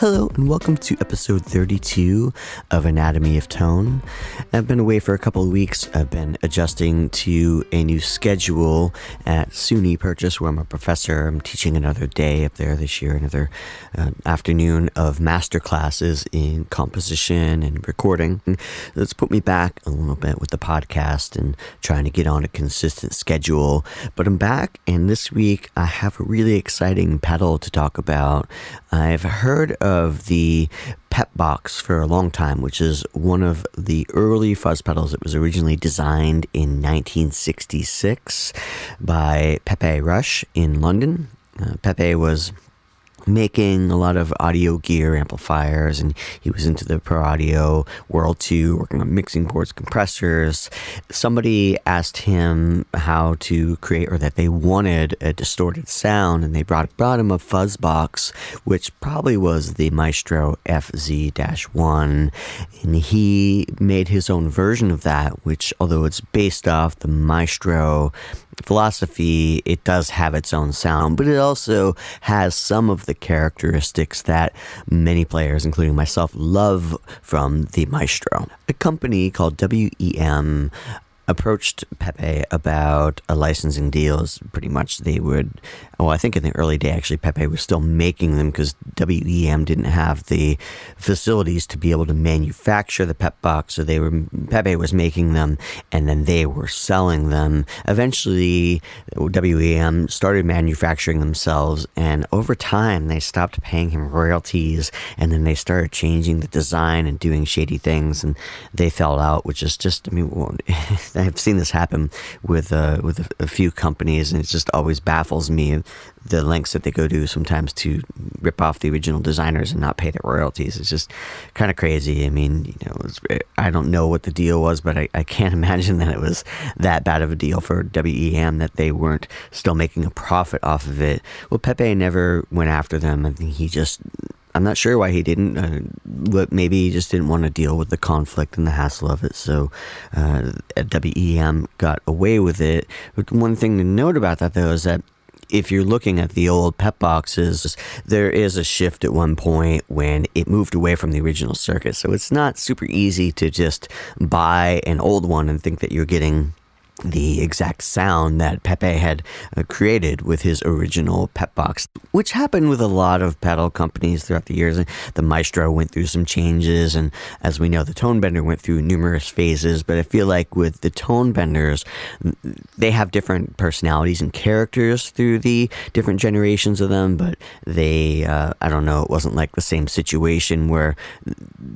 Hello, and welcome to episode 32 of Anatomy of Tone. I've been away for a couple of weeks. I've been adjusting to a new schedule at SUNY Purchase, where I'm a professor. I'm teaching another day up there this year, another uh, afternoon of master classes in composition and recording. That's put me back a little bit with the podcast and trying to get on a consistent schedule. But I'm back, and this week I have a really exciting pedal to talk about. I've heard of the Pep Box for a long time, which is one of the early fuzz pedals that was originally designed in 1966 by Pepe Rush in London. Uh, Pepe was making a lot of audio gear amplifiers and he was into the pro audio world too working on mixing boards compressors. Somebody asked him how to create or that they wanted a distorted sound and they brought brought him a fuzz box which probably was the maestro fz-1 and he made his own version of that which although it's based off the maestro philosophy, it does have its own sound, but it also has some of the characteristics that many players, including myself, love from the Maestro. A company called WEM approached Pepe about a licensing deals. Pretty much they would. Well, I think in the early day, actually, Pepe was still making them because WEM didn't have the facilities to be able to manufacture the Pep box. So they were Pepe was making them, and then they were selling them. Eventually, WEM started manufacturing themselves, and over time, they stopped paying him royalties, and then they started changing the design and doing shady things, and they fell out, which is just, I mean. I've seen this happen with uh, with a, a, few companies, and it just always baffles me the lengths that they go to sometimes to rip off the original designers and not pay the royalties. It's just kind of crazy. I mean, you know, I don't know what the deal was, but I, I can't imagine that it was that bad of a deal for WEM that they weren't still making a profit off of it. Well, Pepe never went after them. I think he just I'm not sure why he didn't, uh, but maybe he just didn't want to deal with the conflict and the hassle of it. So uh, WEM got away with it. But one thing to note about that, though, is that if you're looking at the old pep boxes, there is a shift at one point when it moved away from the original circuit. So it's not super easy to just buy an old one and think that you're getting the exact sound that Pepe had uh, created with his original Pep Box, which happened with a lot of pedal companies throughout the years. The Maestro went through some changes, and as we know, the Tonebender went through numerous phases. But I feel like with the Tonebenders, they have different personalities and characters through the different generations of them. But they, uh, I don't know, it wasn't like the same situation where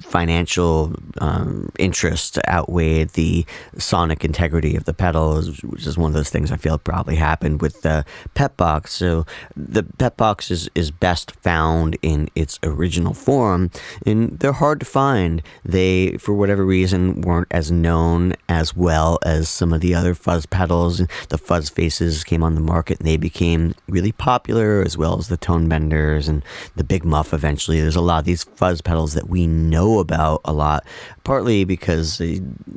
financial um, interest outweighed the sonic integrity of the pedal which is one of those things I feel probably happened with the Pep Box. So the Pep Box is, is best found in its original form, and they're hard to find. They, for whatever reason, weren't as known as well as some of the other fuzz pedals. The fuzz faces came on the market and they became really popular, as well as the tone benders and the Big Muff eventually. There's a lot of these fuzz pedals that we know about a lot, partly because uh,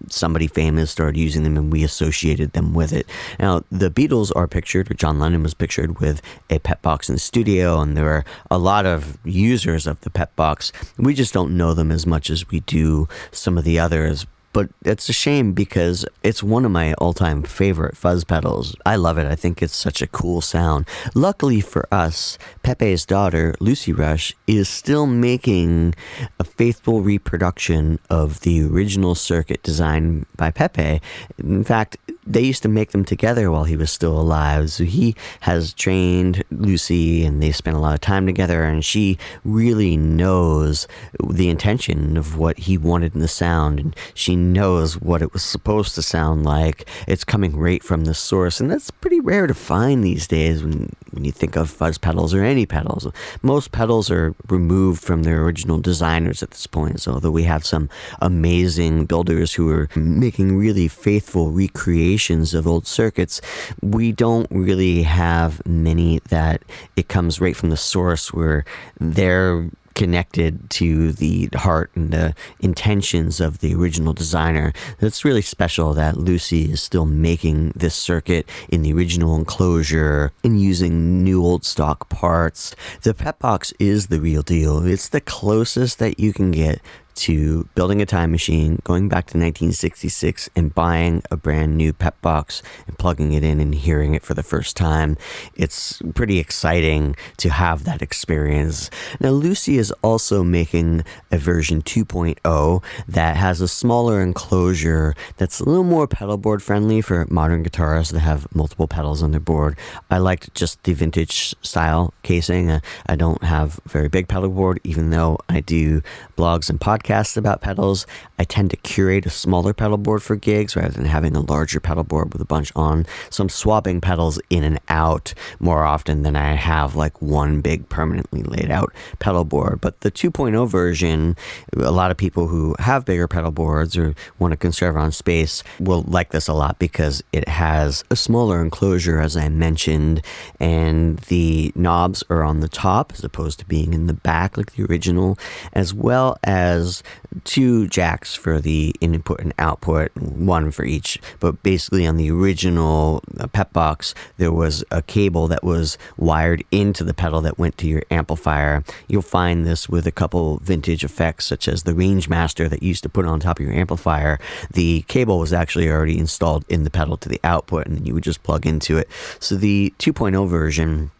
somebody famous started using them and we associate associated them with it. Now, the Beatles are pictured, or John Lennon was pictured with a pep box in the studio, and there are a lot of users of the pep box. We just don't know them as much as we do some of the others but it's a shame because it's one of my all time favorite fuzz pedals. I love it. I think it's such a cool sound. Luckily for us, Pepe's daughter, Lucy Rush, is still making a faithful reproduction of the original circuit designed by Pepe. In fact, they used to make them together while he was still alive. So he has trained Lucy and they spent a lot of time together, and she really knows the intention of what he wanted in the sound. And she knows what it was supposed to sound like. It's coming right from the source, and that's pretty rare to find these days when, when you think of fuzz pedals or any pedals. Most pedals are removed from their original designers at this point. So, although we have some amazing builders who are making really faithful recreations of old circuits, we don't really have many that it comes right from the source where they're connected to the heart and the intentions of the original designer. It's really special that Lucy is still making this circuit in the original enclosure and using new old stock parts. The Pepbox is the real deal. It's the closest that you can get to building a time machine, going back to 1966 and buying a brand new Pepbox and plugging it in and hearing it for the first time. It's pretty exciting to have that experience. Now, Lucy is also making a version 2.0 that has a smaller enclosure that's a little more pedalboard friendly for modern guitarists that have multiple pedals on their board. I liked just the vintage style casing. I don't have very big pedalboard, even though I do blogs and podcasts podcasts about pedals, I tend to curate a smaller pedal board for gigs rather than having a larger pedal board with a bunch on. So I'm swapping pedals in and out more often than I have like one big permanently laid out pedal board. But the 2.0 version, a lot of people who have bigger pedal boards or want to conserve on space will like this a lot because it has a smaller enclosure, as I mentioned, and the knobs are on the top as opposed to being in the back like the original, as well as two jacks for the input and output, one for each. But basically, on the original uh, Pepbox, there was a cable that was wired into the pedal that went to your amplifier. You'll find this with a couple vintage effects, such as the Rangemaster that you used to put on top of your amplifier. The cable was actually already installed in the pedal to the output, and then you would just plug into it. So the 2.0 version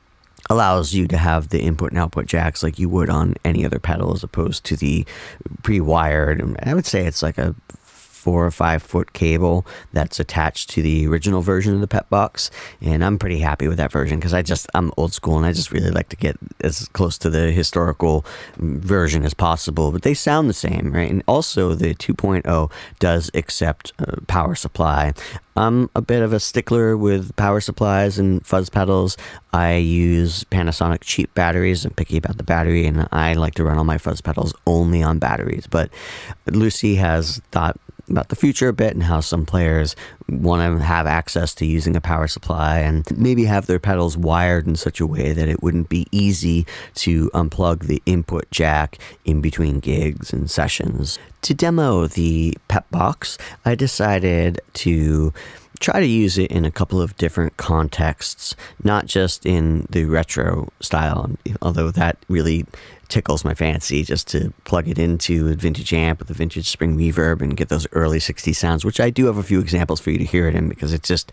allows you to have the input and output jacks like you would on any other pedal as opposed to the pre-wired. I would say it's like a four or five foot cable that's attached to the original version of the Pepbox and i'm pretty happy with that version because i just i'm old school and i just really like to get as close to the historical version as possible but they sound the same right and also the 2.0 does accept uh, power supply I'm a bit of a stickler with power supplies and fuzz pedals. I use Panasonic cheap batteries. I'm picky about the battery, and I like to run all my fuzz pedals only on batteries. But Lucy has thought about the future a bit and how some players want to have access to using a power supply and maybe have their pedals wired in such a way that it wouldn't be easy to unplug the input jack in between gigs and sessions. To demo the Pepbox, I decided to try to use it in a couple of different contexts, not just in the retro style, although that really tickles my fancy just to plug it into a vintage amp with a vintage spring reverb and get those early 60s sounds, which I do have a few examples for you to hear it in because it's just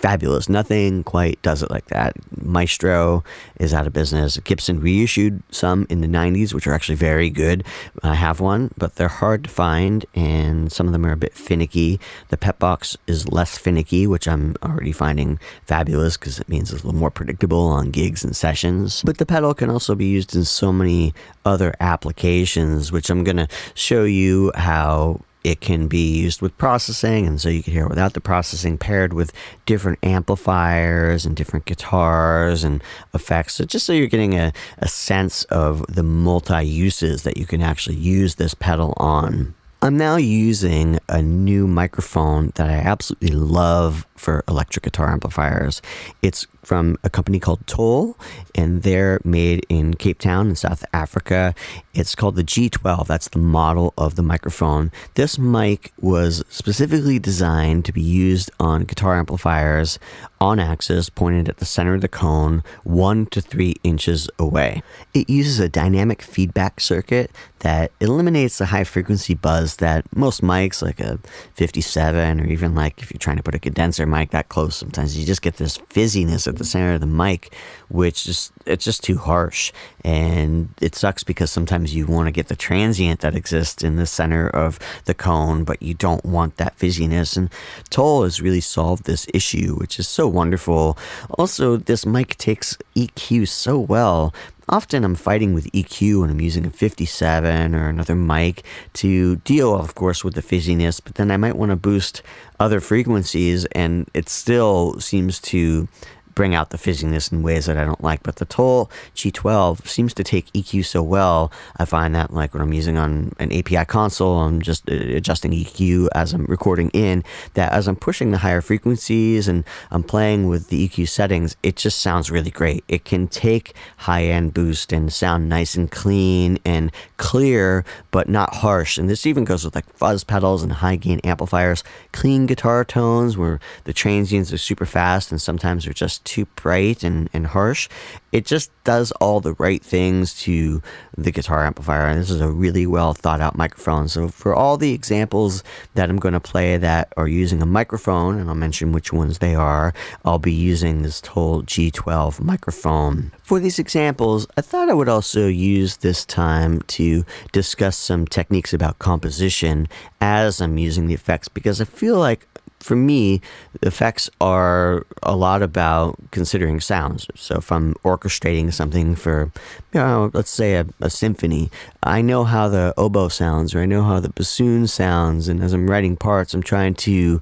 fabulous. Nothing quite does it like that. Maestro is out of business. Gibson reissued some in the 90s, which are actually very good. I have one, but they're hard to find, and some of them are a bit finicky. The Pepbox is less finicky, which I'm already finding fabulous because it means it's a little more predictable on gigs and sessions. But the pedal can also be used in so many other applications, which I'm going to show you how it can be used with processing, and so you can hear it without the processing, paired with different amplifiers and different guitars and effects. So, just so you're getting a, a sense of the multi uses that you can actually use this pedal on. I'm now using a new microphone that I absolutely love for electric guitar amplifiers. It's from a company called Tul, and they're made in Cape Town in South Africa. It's called the G12. That's the model of the microphone. This mic was specifically designed to be used on guitar amplifiers on axis pointed at the center of the cone, one to three inches away. It uses a dynamic feedback circuit that eliminates the high frequency buzz that most mics, like a 57, or even like if you're trying to put a condenser mic that close, sometimes you just get this fizziness at the center of the mic, which just it's just too harsh. And it sucks because sometimes you want to get the transient that exists in the center of the cone, but you don't want that fizziness. And Tul has really solved this issue, which is so wonderful. Also, this mic takes EQ so well often I'm fighting with EQ and I'm using a 57 or another mic to deal, of course, with the fizziness, but then I might want to boost other frequencies and it still seems to bring out the fizziness in ways that I don't like. But the Tul G12 seems to take EQ so well. I find that like when I'm using on an API console, I'm just uh, adjusting EQ as I'm recording in, that as I'm pushing the higher frequencies and I'm playing with the EQ settings, it just sounds really great. It can take high end boost and sound nice and clean and clear, but not harsh. And this even goes with like fuzz pedals and high gain amplifiers, clean guitar tones where the transients are super fast and sometimes they're just too bright and, and harsh. It just does all the right things to the guitar amplifier. And this is a really well thought out microphone. So, for all the examples that I'm going to play that are using a microphone, and I'll mention which ones they are, I'll be using this Tul G12 microphone. For these examples, I thought I would also use this time to discuss some techniques about composition as I'm using the effects because I feel like for me, effects are a lot about considering sounds. So if I'm orchestrating something for, you know, let's say a, a, symphony, I know how the oboe sounds or I know how the bassoon sounds. And as I'm writing parts, I'm trying to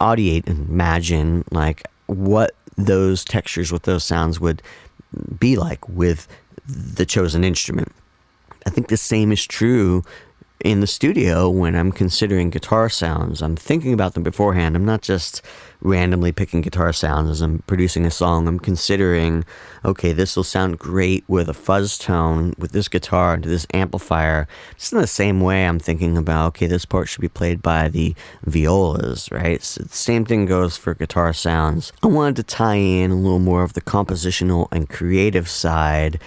audiate and imagine like what those textures, what those sounds would be like with the chosen instrument. I think the same is true in the studio when I'm considering guitar sounds. I'm thinking about them beforehand. I'm not just randomly picking guitar sounds as I'm producing a song. I'm considering, okay, this will sound great with a fuzz tone with this guitar and this amplifier. Just in the same way, I'm thinking about, okay, this part should be played by the violas, right? So the same thing goes for guitar sounds. I wanted to tie in a little more of the compositional and creative side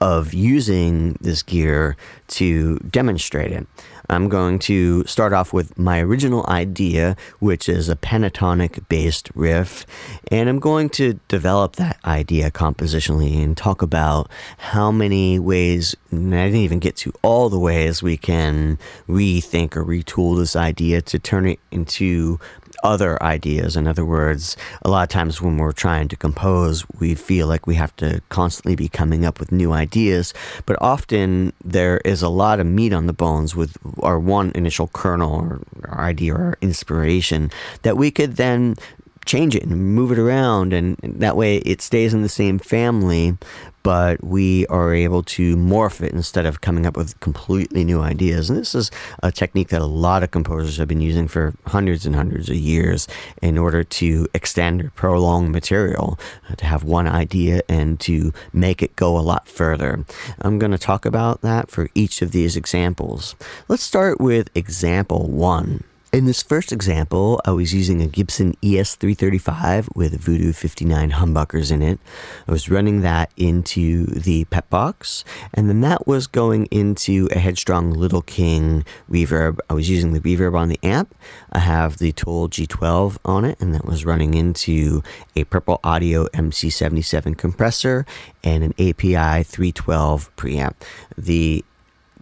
of using this gear to demonstrate it. I'm going to start off with my original idea, which is a pentatonic based riff, and I'm going to develop that idea compositionally and talk about how many ways, I didn't even get to all the ways we can rethink or retool this idea to turn it into other ideas. In other words, a lot of times when we're trying to compose, we feel like we have to constantly be coming up with new ideas, but often there is a lot of meat on the bones with our one initial kernel or, idea or inspiration that we could then change it and move it around and that way it stays in the same family but we are able to morph it instead of coming up with completely new ideas. And this is a technique that a lot of composers have been using for hundreds and hundreds of years in order to extend or prolong material, uh, to have one idea and to make it go a lot further. I'm going to talk about that for each of these examples. Let's start with example one. In this first example, I was using a Gibson ES335 with Voodoo 59 humbuckers in it. I was running that into the pep box, and then that was going into a Headstrong Little King reverb. I was using the reverb on the amp. I have the Tul G12 on it, and that was running into a Purple Audio MC77 compressor and an API 312 preamp. The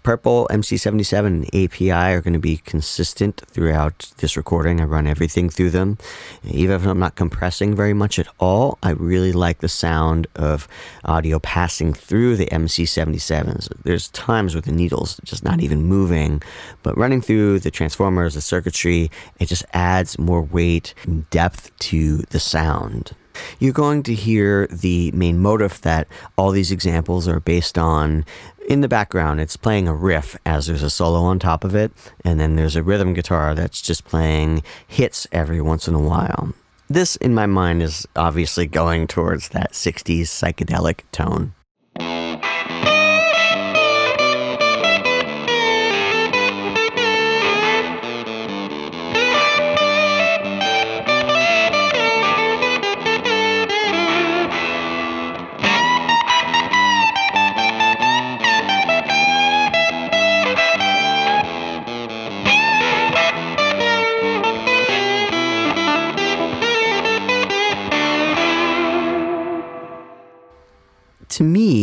Purple MC77 and API are going to be consistent throughout this recording. I run everything through them. Even if I'm not compressing very much at all, I really like the sound of audio passing through the MC77s. There's times with the needles just not even moving, but running through the transformers, the circuitry, it just adds more weight and depth to the sound. You're going to hear the main motive that all these examples are based on in the background, it's playing a riff as there's a solo on top of it, and then there's a rhythm guitar that's just playing hits every once in a while. This, in my mind, is obviously going towards that 60s psychedelic tone.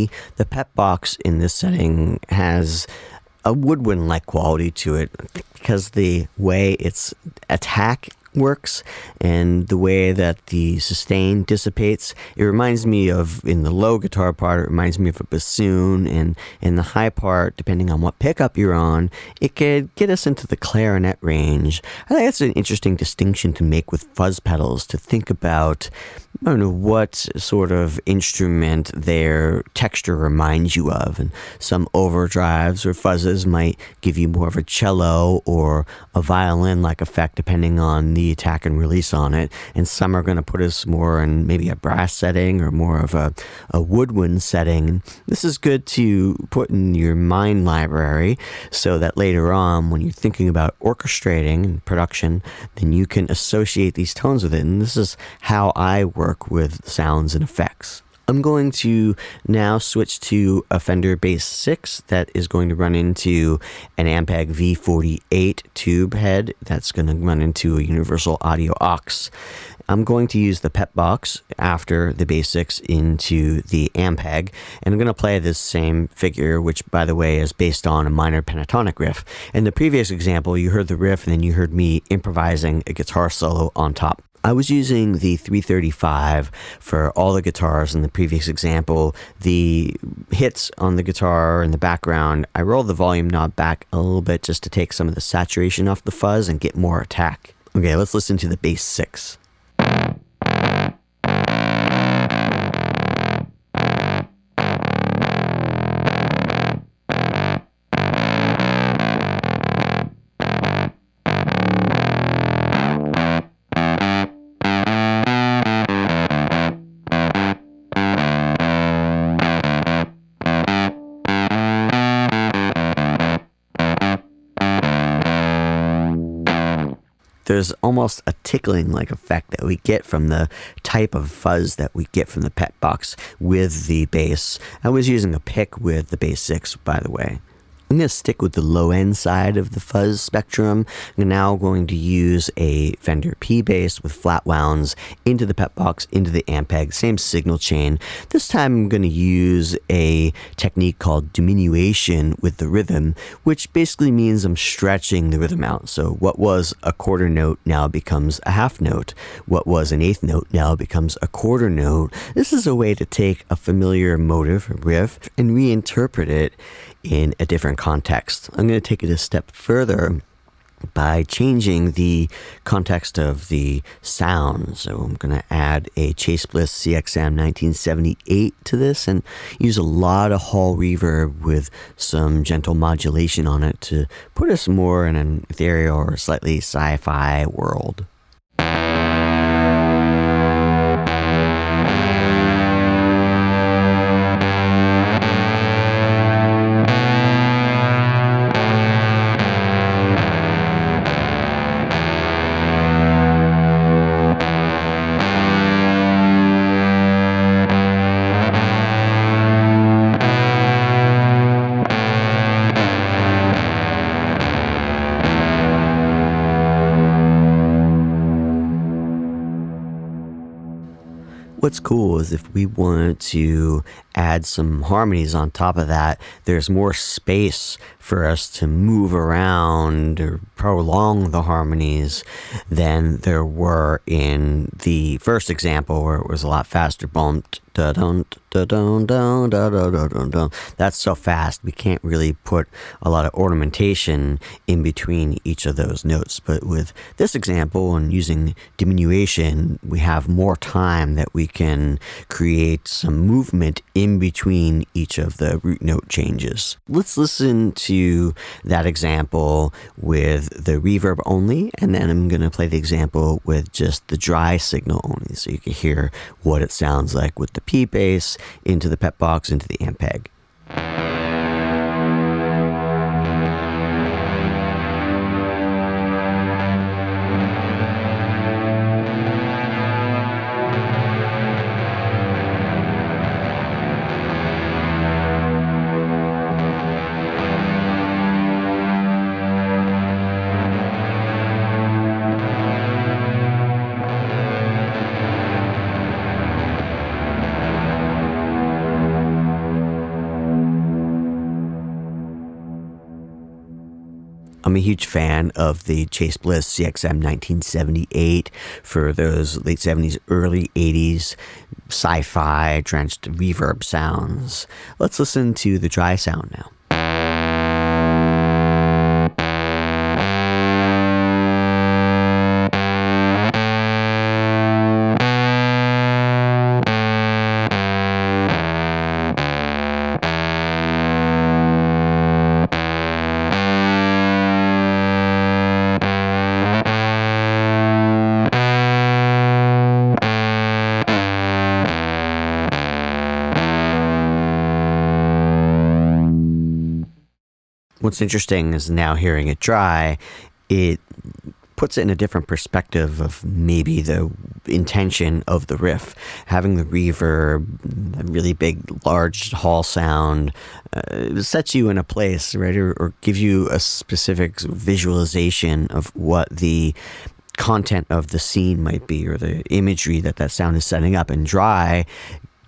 Me, the pep box in this mm-hmm. setting has a woodwind like quality to it because the way its attack works and the way that the sustain dissipates. It reminds me of, in the low guitar part, it reminds me of a bassoon, and in the high part, depending on what pickup you're on, it could get us into the clarinet range. I think that's an interesting distinction to make with fuzz pedals, to think about I don't know what sort of instrument their texture reminds you of. And some overdrives or fuzzes might give you more of a cello or a violin like effect depending on the attack and release on it. And some are going to put us more in maybe a brass setting or more of a, a woodwind setting. This is good to put in your mind library so that later on, when you're thinking about orchestrating and production, then you can associate these tones with it. And this is how I work with sounds and effects. I'm going to now switch to a Fender Bass 6 that is going to run into an Ampeg V48 tube head that's going to run into a Universal Audio OX. I'm going to use the pep box after the Bass 6 into the Ampeg, and I'm going to play this same figure, which, by the way, is based on a minor pentatonic riff. In the previous example, you heard the riff, and then you heard me improvising a guitar solo on top. I was using the 335 for all the guitars in the previous example. The hits on the guitar in the background, I rolled the volume knob back a little bit just to take some of the saturation off the fuzz and get more attack. Okay, let's listen to the bass 6. Almost a tickling like effect that we get from the type of fuzz that we get from the Pepbox with the bass. I was using a pick with the bass 6, by the way. I'm going to stick with the low end side of the fuzz spectrum. I'm now going to use a Fender P bass with flat wounds into the pep box, into the Ampeg, same signal chain. This time I'm going to use a technique called diminution with the rhythm, which basically means I'm stretching the rhythm out. So what was a quarter note now becomes a half note. What was an eighth note now becomes a quarter note. This is a way to take a familiar motive, riff, and reinterpret it in a different context. I'm going to take it a step further by changing the context of the sound. So I'm going to add a Chase Bliss CXM 1978 to this and use a lot of hall reverb with some gentle modulation on it to put us more in an ethereal or slightly sci fi world. What's cool is if we want to add some harmonies on top of that, there's more space for us to move around or prolong the harmonies than there were in the first example where it was a lot faster. That's so fast we can't really put a lot of ornamentation in between each of those notes. But with this example and using diminution, we have more time that we can create some movement in between each of the root note changes. Let's listen to that example with the reverb only, and then I'm going to play the example with just the dry signal only so you can hear what it sounds like with the P bass into the pep box into the Ampeg. I'm fan of the Chase Bliss CXM 1978 for those late 70s, early 80s sci fi drenched reverb sounds. Let's listen to the dry sound now. What's interesting is now hearing it dry, it puts it in a different perspective of maybe the intention of the riff. Having the reverb, the really big, large hall sound, uh, sets you in a place, right? Or, or gives you a specific visualization of what the content of the scene might be or the imagery that that sound is setting up. And dry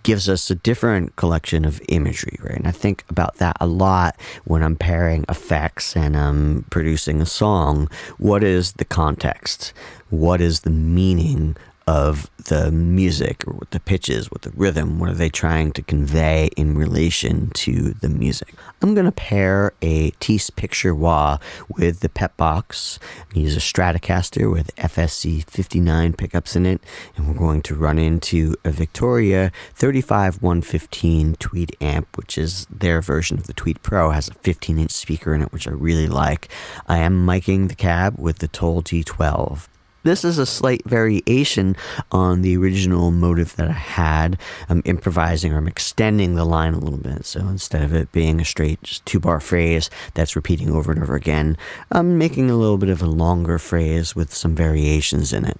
gives us a different collection of imagery, right? And I think about that a lot when I'm pairing effects and I'm producing a song. What is the context? What is the meaning of the music or what the pitches, what the rhythm, what are they trying to convey in relation to the music. I'm going to pair a Teese Picture Wah with the Pep Box. Use a Stratocaster with FSC 59 pickups in it, and we're going to run into a Victoria 35115 Tweed amp, which is their version of the Tweed Pro, has a 15 inch speaker in it, which I really like. I am miking the cab with the Tul G12. This is a slight variation on the original motive that I had. I'm improvising or I'm extending the line a little bit. So instead of it being a straight two bar phrase that's repeating over and over again, I'm making a little bit of a longer phrase with some variations in it.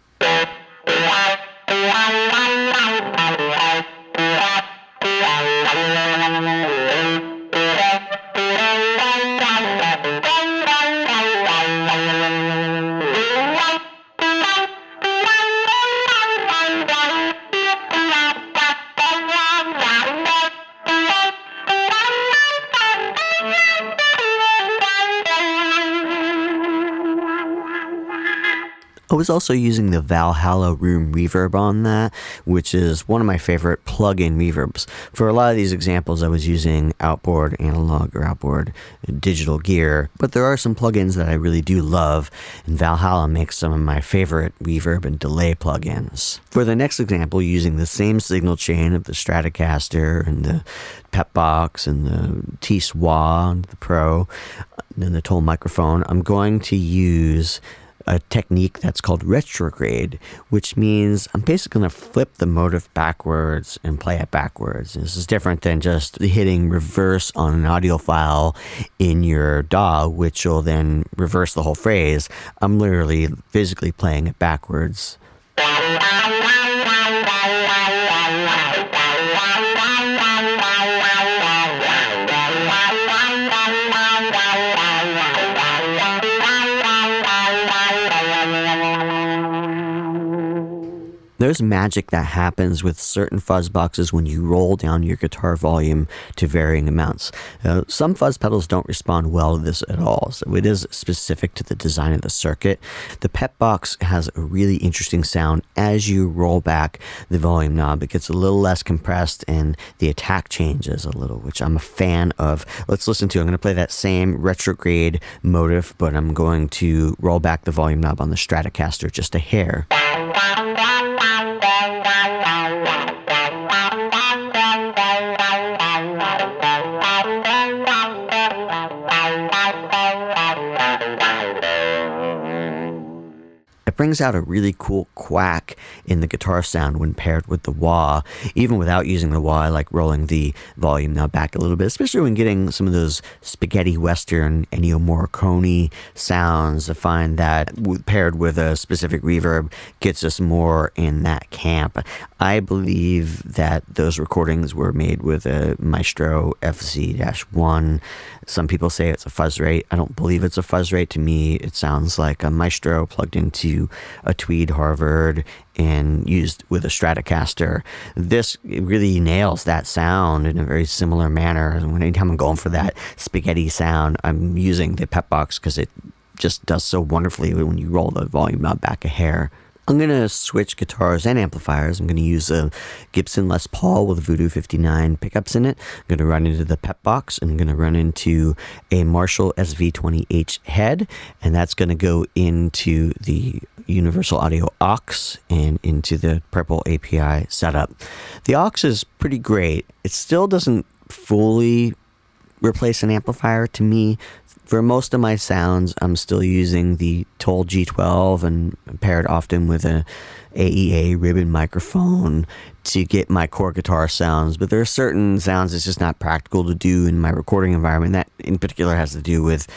Was also using the Valhalla Room reverb on that, which is one of my favorite plug-in reverbs. For a lot of these examples, I was using outboard analog or outboard digital gear, but there are some plugins that I really do love, and Valhalla makes some of my favorite reverb and delay plugins. For the next example, using the same signal chain of the Stratocaster and the Pep Box and the Teese Wah and the Pro and the Tul microphone, I'm going to use a technique that's called retrograde, which means I'm basically going to flip the motive backwards and play it backwards. This is different than just hitting reverse on an audio file in your DAW, which will then reverse the whole phrase. I'm literally physically playing it backwards. There's magic that happens with certain fuzz boxes when you roll down your guitar volume to varying amounts. Uh, some fuzz pedals don't respond well to this at all, so it is specific to the design of the circuit. The Pep Box has a really interesting sound as you roll back the volume knob. It gets a little less compressed and the attack changes a little, which I'm a fan of. Let's listen to. I'm going to play that same retrograde motive, but I'm going to roll back the volume knob on the Stratocaster just a hair. Brings out a really cool quack in the guitar sound when paired with the wah. Even without using the wah, I like rolling the volume now back a little bit, especially when getting some of those spaghetti western Ennio Morricone sounds. I find that paired with a specific reverb gets us more in that camp. I believe that those recordings were made with a Maestro FZ-1. Some people say it's a Fuzzrite. I don't believe it's a Fuzzrite. To me, it sounds like a Maestro plugged into a Tweed Harvard and used with a Stratocaster. This really nails that sound in a very similar manner. Anytime I'm going for that spaghetti sound, I'm using the Pep Box because it just does so wonderfully when you roll the volume knob back a hair. I'm going to switch guitars and amplifiers. I'm going to use a Gibson Les Paul with Voodoo 59 pickups in it. I'm going to run into the pep box and I'm going to run into a Marshall SV20H head, and that's going to go into the Universal Audio OX and into the Purple API setup. The OX is pretty great. It still doesn't fully replace an amplifier to me for most of my sounds, I'm still using the Tul G12 and paired often with a AEA ribbon microphone to get my core guitar sounds, but there are certain sounds it's just not practical to do in my recording environment. That in particular has to do with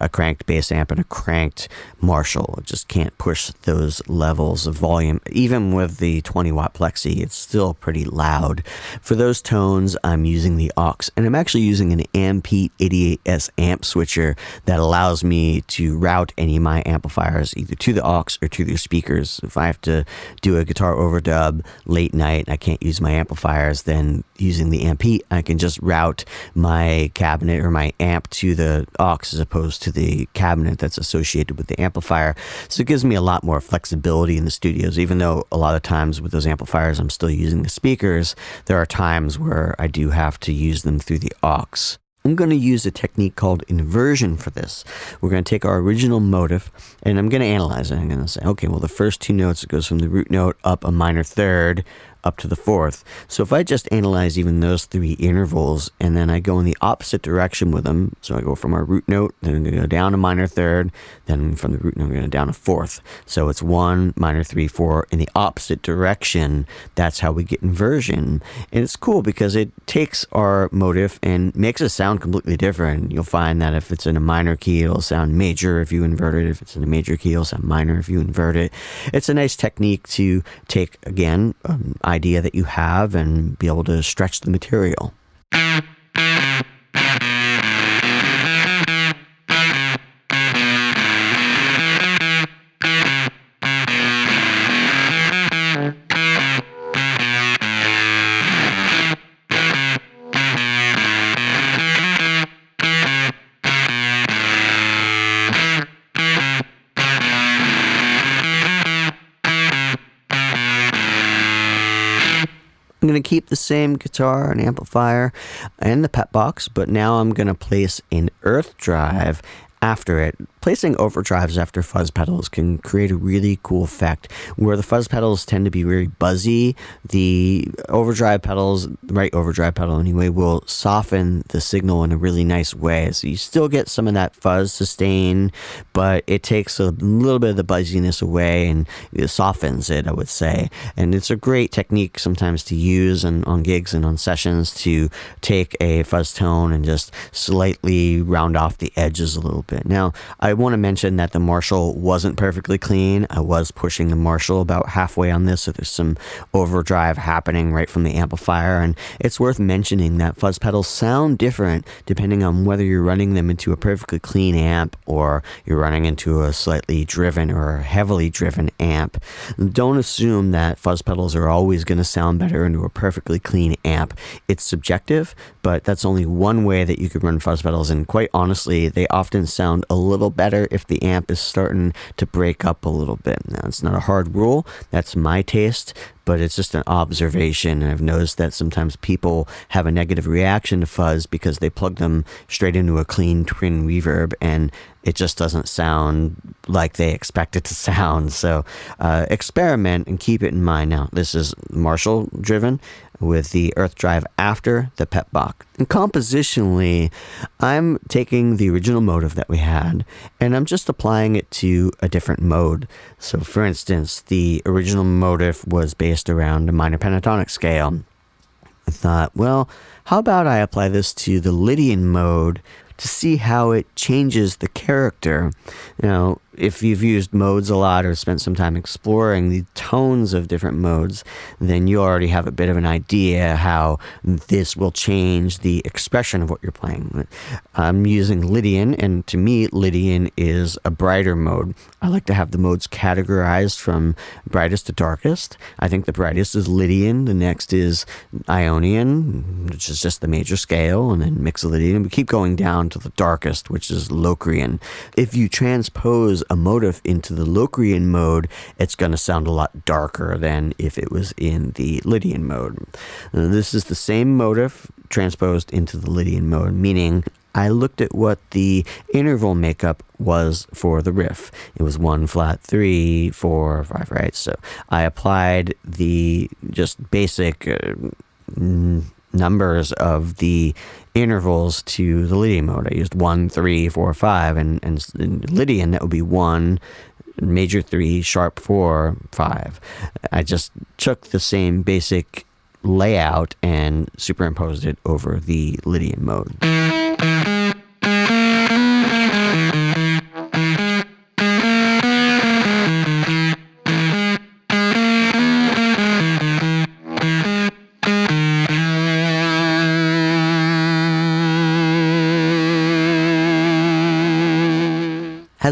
a cranked bass amp and a cranked Marshall. It just can't push those levels of volume. Even with the 20 watt plexi, it's still pretty loud. For those tones, I'm using the OX, and I'm actually using an Ampete 88S amp switcher that allows me to route any of my amplifiers either to the OX or to the speakers. If I have to do a guitar overdub late night, can't use my amplifiers, then using the Ampete, I can just route my cabinet or my amp to the OX as opposed to the cabinet that's associated with the amplifier. So it gives me a lot more flexibility in the studios, even though a lot of times with those amplifiers, I'm still using the speakers. There are times where I do have to use them through the OX. I'm going to use a technique called inversion for this. We're going to take our original motive and I'm going to analyze it. I'm going to say, okay, well, the first two notes, it goes from the root note up a minor third up to the fourth. So if I just analyze even those three intervals and then I go in the opposite direction with them, so I go from our root note, then I'm going to go down a minor third, then from the root note, I'm going to down a fourth. So it's one, minor three, four in the opposite direction. That's how we get inversion. And it's cool because it takes our motive and makes it sound completely different. You'll find that if it's in a minor key, it'll sound major if you invert it. If it's in a major key, it'll sound minor if you invert it. It's a nice technique to take, again, um, idea that you have and be able to stretch the material. Going to keep the same guitar and amplifier and the Pepbox, but now I'm going to place an earth drive after it placing overdrives after fuzz pedals can create a really cool effect. Where the fuzz pedals tend to be very buzzy, the overdrive pedals, right overdrive pedal anyway, will soften the signal in a really nice way. So you still get some of that fuzz sustain, but it takes a little bit of the buzziness away and it softens it, I would say. And it's a great technique sometimes to use on, on gigs and on sessions to take a fuzz tone and just slightly round off the edges a little bit. Now, I want to mention that the Marshall wasn't perfectly clean. I was pushing the Marshall about halfway on this, so there's some overdrive happening right from the amplifier. And it's worth mentioning that fuzz pedals sound different depending on whether you're running them into a perfectly clean amp or you're running into a slightly driven or heavily driven amp. Don't assume that fuzz pedals are always going to sound better into a perfectly clean amp. It's subjective, but that's only one way that you could run fuzz pedals. And quite honestly, they often sound a little better if the amp is starting to break up a little bit. Now, it's not a hard rule. That's my taste but it's just an observation. And I've noticed that sometimes people have a negative reaction to fuzz because they plug them straight into a clean twin reverb and it just doesn't sound like they expect it to sound. So uh, experiment and keep it in mind. Now, this is Marshall driven with the Earth Drive after the Pep Box. And compositionally, I'm taking the original motive that we had and I'm just applying it to a different mode. So, for instance, the original motive was based around a minor pentatonic scale. I thought, well, how about I apply this to the Lydian mode to see how it changes the character. Now, if you've used modes a lot or spent some time exploring the tones of different modes, then you already have a bit of an idea how this will change the expression of what you're playing. I'm using Lydian, and to me, Lydian is a brighter mode. I like to have the modes categorized from brightest to darkest. I think the brightest is Lydian, the next is Ionian, which is just the major scale, and then Mixolydian. We keep going down to the darkest, which is Locrian. If you transpose a motive into the Locrian mode, it's going to sound a lot darker than if it was in the Lydian mode. Now, this is the same motive transposed into the Lydian mode, meaning I looked at what the interval makeup was for the riff. It was one flat three, four, five, right? So I applied the just basic uh, numbers of the intervals to the Lydian mode. I used one, three, four, five, and, and Lydian that would be one, major three, sharp four, five. I just took the same basic layout and superimposed it over the Lydian mode.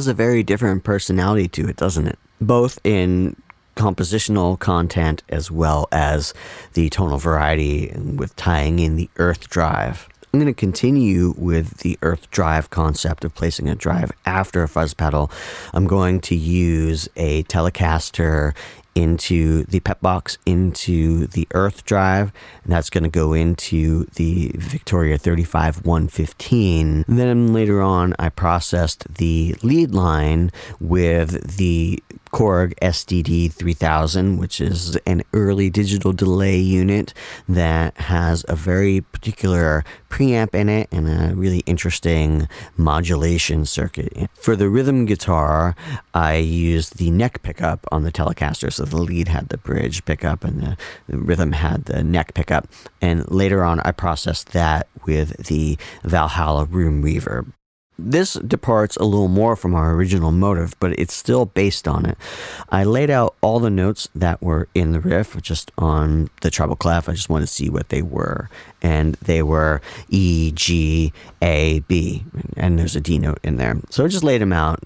Has a very different personality to it, doesn't it? Both in compositional content as well as the tonal variety and with tying in the earth drive. I'm going to continue with the earth drive concept of placing a drive after a fuzz pedal. I'm going to use a Telecaster into the Pepbox into the earth drive and that's going to go into the victoria 35 115 then later on i processed the lead line with the Korg SDD 3000, which is an early digital delay unit that has a very particular preamp in it and a really interesting modulation circuit. For the rhythm guitar, I used the neck pickup on the Telecaster, so the lead had the bridge pickup and the, the rhythm had the neck pickup. And later on, I processed that with the Valhalla room reverb. This departs a little more from our original motive, but it's still based on it. I laid out all the notes that were in the riff just on the treble clef. I just wanted to see what they were. And they were E, G, A, B. And there's a D note in there. So I just laid them out.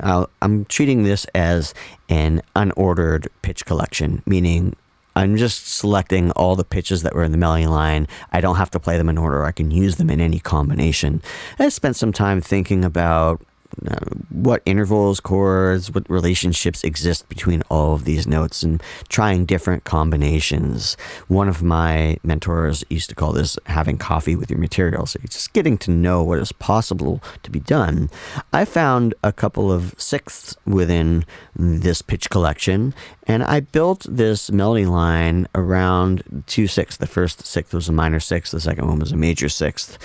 i I'm treating this as an unordered pitch collection, meaning I'm just selecting all the pitches that were in the melody line. I don't have to play them in order. I can use them in any combination. I spent some time thinking about uh, what intervals, chords, what relationships exist between all of these notes and trying different combinations. One of my mentors used to call this having coffee with your material. So you're just getting to know what is possible to be done. I found a couple of sixths within this pitch collection and I built this melody line around two sixths. The first sixth was a minor sixth, the second one was a major sixth.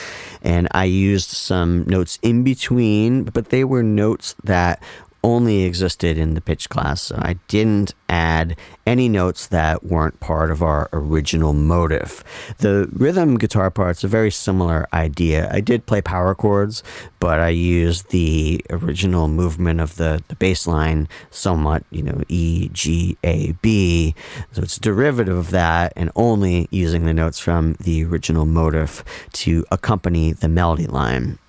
And I used some notes in between, but they were notes that only existed in the pitch class. I didn't add any notes that weren't part of our original motive. The rhythm guitar part's a very similar idea. I did play power chords, but I used the original movement of the, the bass line somewhat, you know, E, G, A, B. So it's derivative of that and only using the notes from the original motive to accompany the melody line.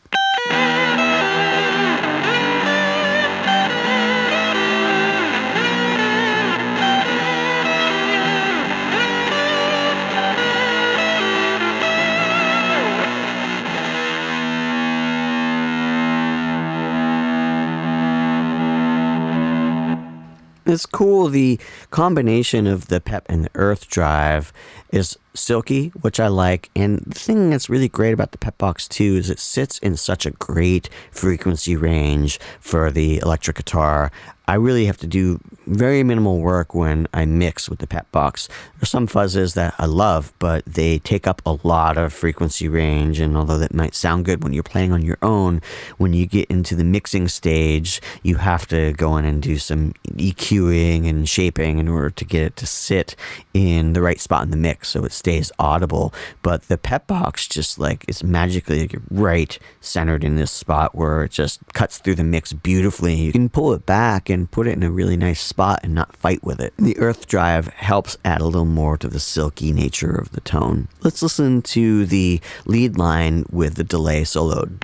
It's cool. The combination of the pep and the earth drive is silky, which I like. And the thing that's really great about the Pepbox 2 is it sits in such a great frequency range for the electric guitar. I really have to do very minimal work when I mix with the Pepbox. There's some fuzzes that I love, but they take up a lot of frequency range. And although that might sound good when you're playing on your own, when you get into the mixing stage, you have to go in and do some EQing and shaping in order to get it to sit in the right spot in the mix so it's stays audible. But the Pepbox just like it's magically right centered in this spot where it just cuts through the mix beautifully. You can pull it back and put it in a really nice spot and not fight with it. The earth drive helps add a little more to the silky nature of the tone. Let's listen to the lead line with the delay soloed.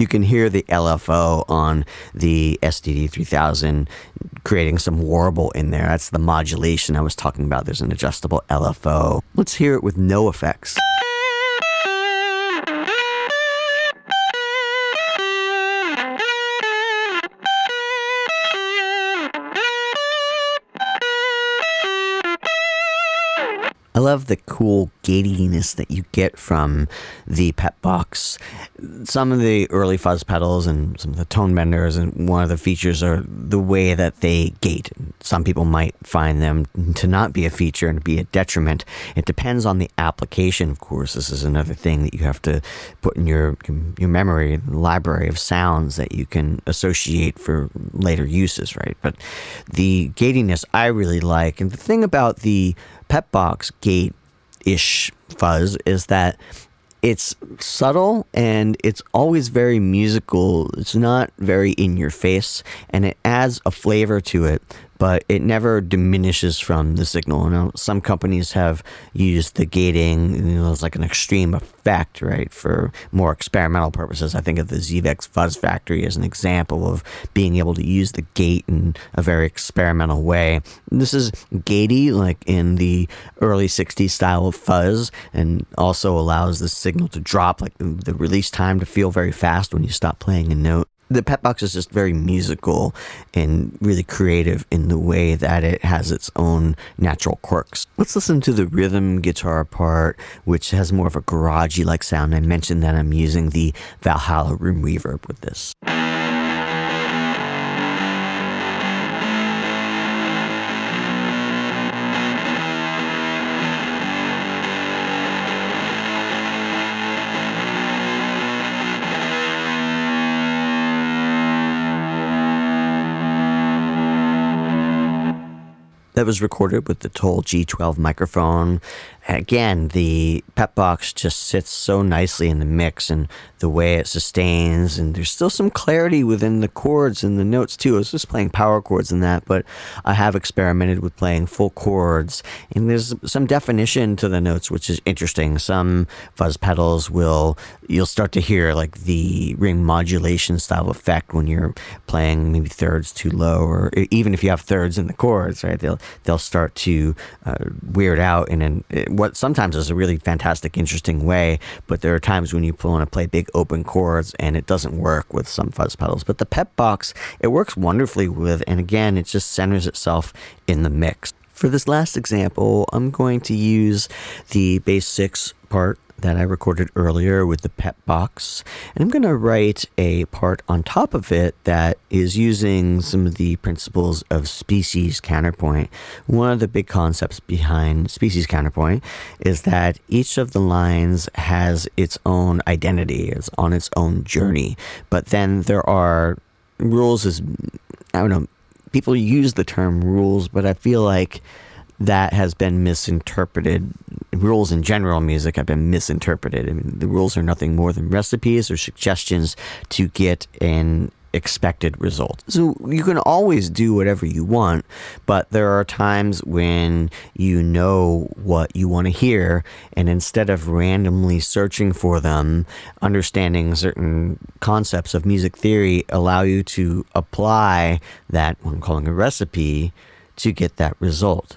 You can hear the LFO on the SDD 3000 creating some warble in there. That's the modulation I was talking about. There's an adjustable LFO. Let's hear it with no effects. I love the cool gatiness that you get from the Pepbox. Some of the early fuzz pedals and some of the tone benders, and one of the features are the way that they gate. Some people might find them to not be a feature and be a detriment. It depends on the application, of course. This is another thing that you have to put in your your memory library of sounds that you can associate for later uses, right? But the gatiness I really like, and the thing about the Pepbox gate ish fuzz is that it's subtle and it's always very musical. It's not very in your face and it adds a flavor to it but it never diminishes from the signal. You know, some companies have used the gating, you know, as like an extreme effect, right, for more experimental purposes. I think of the Zvex Fuzz Factory as an example of being able to use the gate in a very experimental way. This is gatey, like in the early 60s style of fuzz, and also allows the signal to drop, like the, the release time to feel very fast when you stop playing a note the Pepbox is just very musical and really creative in the way that it has its own natural quirks. Let's listen to the rhythm guitar part, which has more of a garagey like sound. I mentioned that I'm using the Valhalla room reverb with this. That was recorded with the Tul G12 microphone. Again, the Pepbox just sits so nicely in the mix and the way it sustains, and there's still some clarity within the chords and the notes too. I was just playing power chords in that, but I have experimented with playing full chords, and there's some definition to the notes, which is interesting. Some fuzz pedals will you'll start to hear like the ring modulation style effect when you're playing maybe thirds too low, or even if you have thirds in the chords, right? They'll they'll start to uh, weird out in an, what sometimes is a really fantastic, interesting way. But there are times when you pull want to play big open chords and it doesn't work with some fuzz pedals. But the Pepbox, it works wonderfully with, and again, it just centers itself in the mix. For this last example, I'm going to use the bass six part that I recorded earlier with the pep box. And I'm going to write a part on top of it that is using some of the principles of species counterpoint. One of the big concepts behind species counterpoint is that each of the lines has its own identity, it's on its own journey. But then there are rules as I don't know, people use the term rules, but I feel like that has been misinterpreted. Rules in general music have been misinterpreted. I mean, the rules are nothing more than recipes or suggestions to get an expected result. So you can always do whatever you want, but there are times when you know what you want to hear, and instead of randomly searching for them, understanding certain concepts of music theory allow you to apply that, what I'm calling a recipe, to get that result.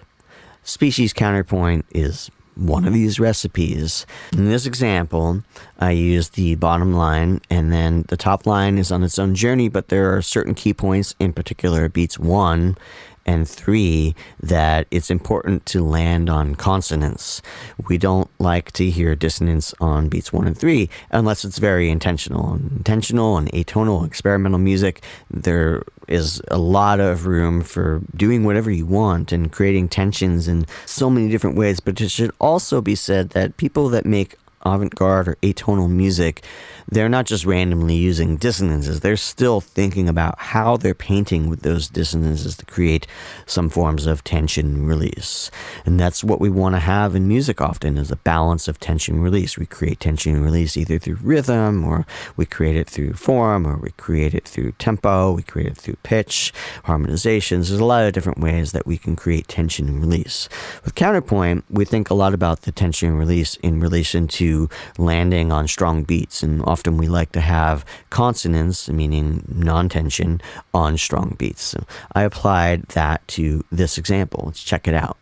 Species counterpoint is one of these recipes. In this example, I use the bottom line, and then the top line is on its own journey, but there are certain key points, in particular beats one and three that it's important to land on consonants. We don't like to hear dissonance on beats one and three unless it's very intentional. Intentional and atonal experimental music, there is a lot of room for doing whatever you want and creating tensions in so many different ways. But it should also be said that people that make avant garde or atonal music, they're not just randomly using dissonances, they're still thinking about how they're painting with those dissonances to create some forms of tension and release. And that's what we want to have in music often is a balance of tension release. We create tension and release either through rhythm or we create it through form or we create it through tempo, we create it through pitch, harmonizations. There's a lot of different ways that we can create tension and release. With counterpoint, we think a lot about the tension and release in relation to landing on strong beats. And often we like to have consonants, meaning non tension, on strong beats. So I applied that to this example. Let's check it out.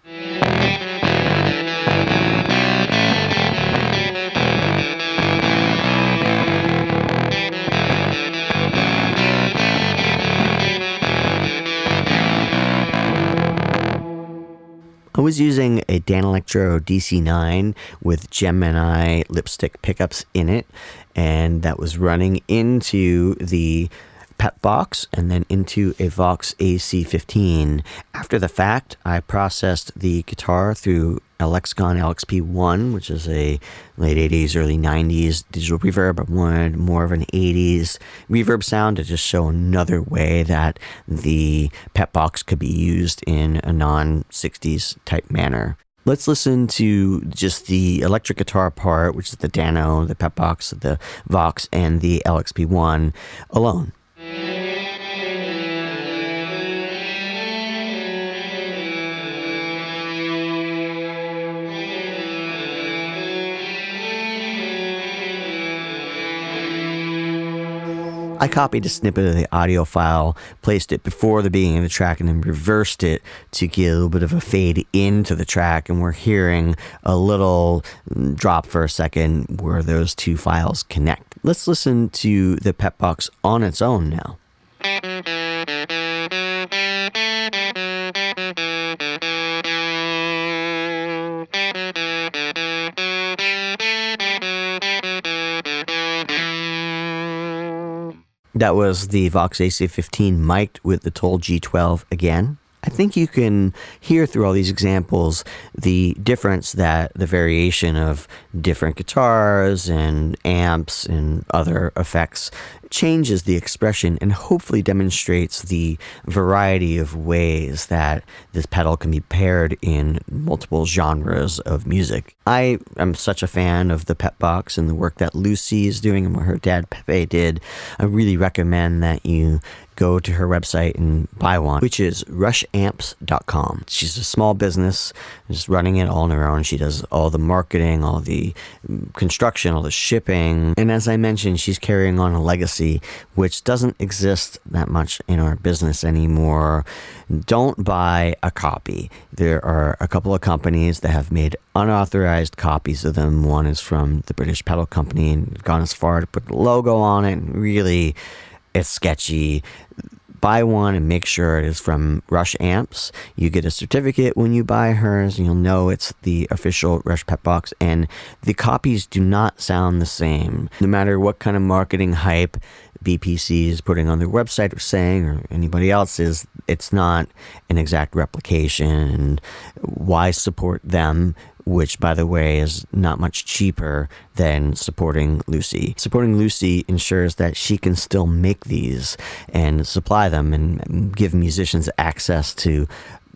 I was using a Danelectro DC9 with Gemini lipstick pickups in it, and that was running into the Pepbox and then into a Vox AC15. After the fact, I processed the guitar through a Lexicon LXP1, which is a late 80s, early 90s digital reverb. I wanted more of an 80s reverb sound to just show another way that the Pepbox could be used in a non 60s type manner. Let's listen to just the electric guitar part, which is the Dano, the Pepbox, the Vox, and the LXP1 alone. I copied a snippet of the audio file, placed it before the beginning of the track, and then reversed it to get a little bit of a fade into the track. And we're hearing a little drop for a second where those two files connect. Let's listen to the Pepbox on its own now. That was the Vox AC15 mic'd with the Tul G12 again. I think you can hear through all these examples the difference that the variation of different guitars and amps and other effects changes the expression and hopefully demonstrates the variety of ways that this pedal can be paired in multiple genres of music. I am such a fan of the Pepbox and the work that Lucy is doing and what her dad Pepe did. I really recommend that you go to her website and buy one, which is rushamps.com. She's a small business, just running it all on her own. She does all the marketing, all the construction, all the shipping. And as I mentioned, she's carrying on a legacy which doesn't exist that much in our business anymore. Don't buy a copy. There are a couple of companies that have made unauthorized copies of them. One is from the British Pedal Company and gone as far to put the logo on it. Really, it's sketchy buy one and make sure it is from Rush Amps. You get a certificate when you buy hers. and You'll know it's the official Rush Pepbox, and the copies do not sound the same. No matter what kind of marketing hype BPC is putting on their website or saying, or anybody else is, it's not an exact replication. And why support them which, by the way, is not much cheaper than supporting Lucy. Supporting Lucy ensures that she can still make these and supply them and give musicians access to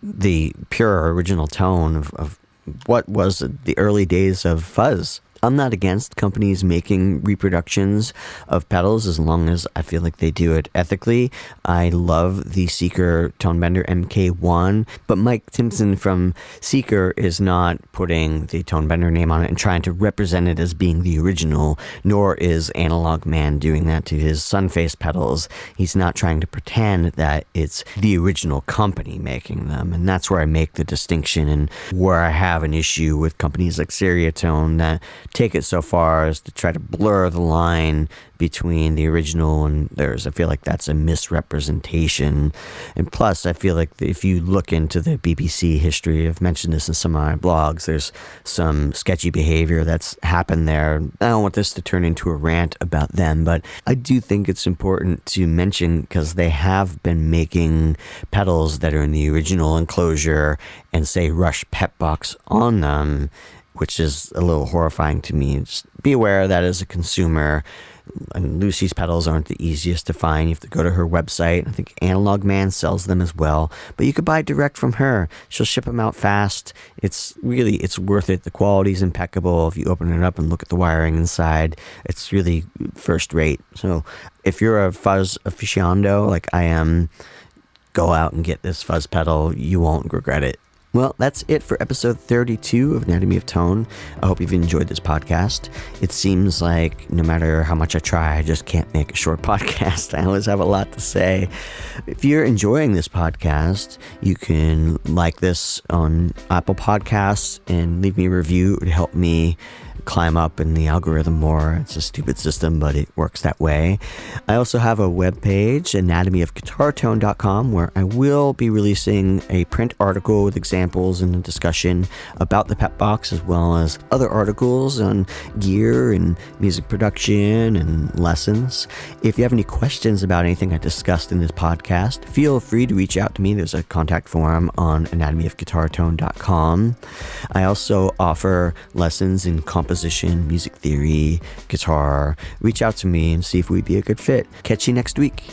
the pure original tone of, of what was the early days of fuzz. I'm not against companies making reproductions of pedals as long as I feel like they do it ethically. I love the Seeker Tonebender MK1, but Mike Timpson from Seeker is not putting the Tonebender name on it and trying to represent it as being the original, nor is Analog Man doing that to his Sunface pedals. He's not trying to pretend that it's the original company making them, and that's where I make the distinction and where I have an issue with companies like Seriatone that take it so far as to try to blur the line between the original and theirs. I feel like that's a misrepresentation. And plus, I feel like if you look into the BPC history, I've mentioned this in some of my blogs, there's some sketchy behavior that's happened there. I don't want this to turn into a rant about them, but I do think it's important to mention because they have been making pedals that are in the original enclosure and say Rush Pepbox on them, which is a little horrifying to me. Just be aware that as a consumer, Lucy's pedals aren't the easiest to find. You have to go to her website. I think Analog Man sells them as well, but you could buy direct from her. She'll ship them out fast. It's really it's worth it. The quality is impeccable. If you open it up and look at the wiring inside, it's really first rate. So if you're a fuzz aficionado like I am, go out and get this fuzz pedal. You won't regret it. Well, that's it for episode 32 of Anatomy of Tone. I hope you've enjoyed this podcast. It seems like no matter how much I try, I just can't make a short podcast. I always have a lot to say. If you're enjoying this podcast, you can like this on Apple Podcasts and leave me a review. It would help me climb up in the algorithm more. It's a stupid system, but it works that way. I also have a web page, anatomyofguitartone.com, where I will be releasing a print article with examples and a discussion about the Pepbox, as well as other articles on gear and music production and lessons. If you have any questions about anything I discussed in this podcast, feel free to reach out to me. There's a contact form on anatomyofguitartone.com. I also offer lessons in composition composition, music theory, guitar, reach out to me and see if we'd be a good fit. Catch you next week.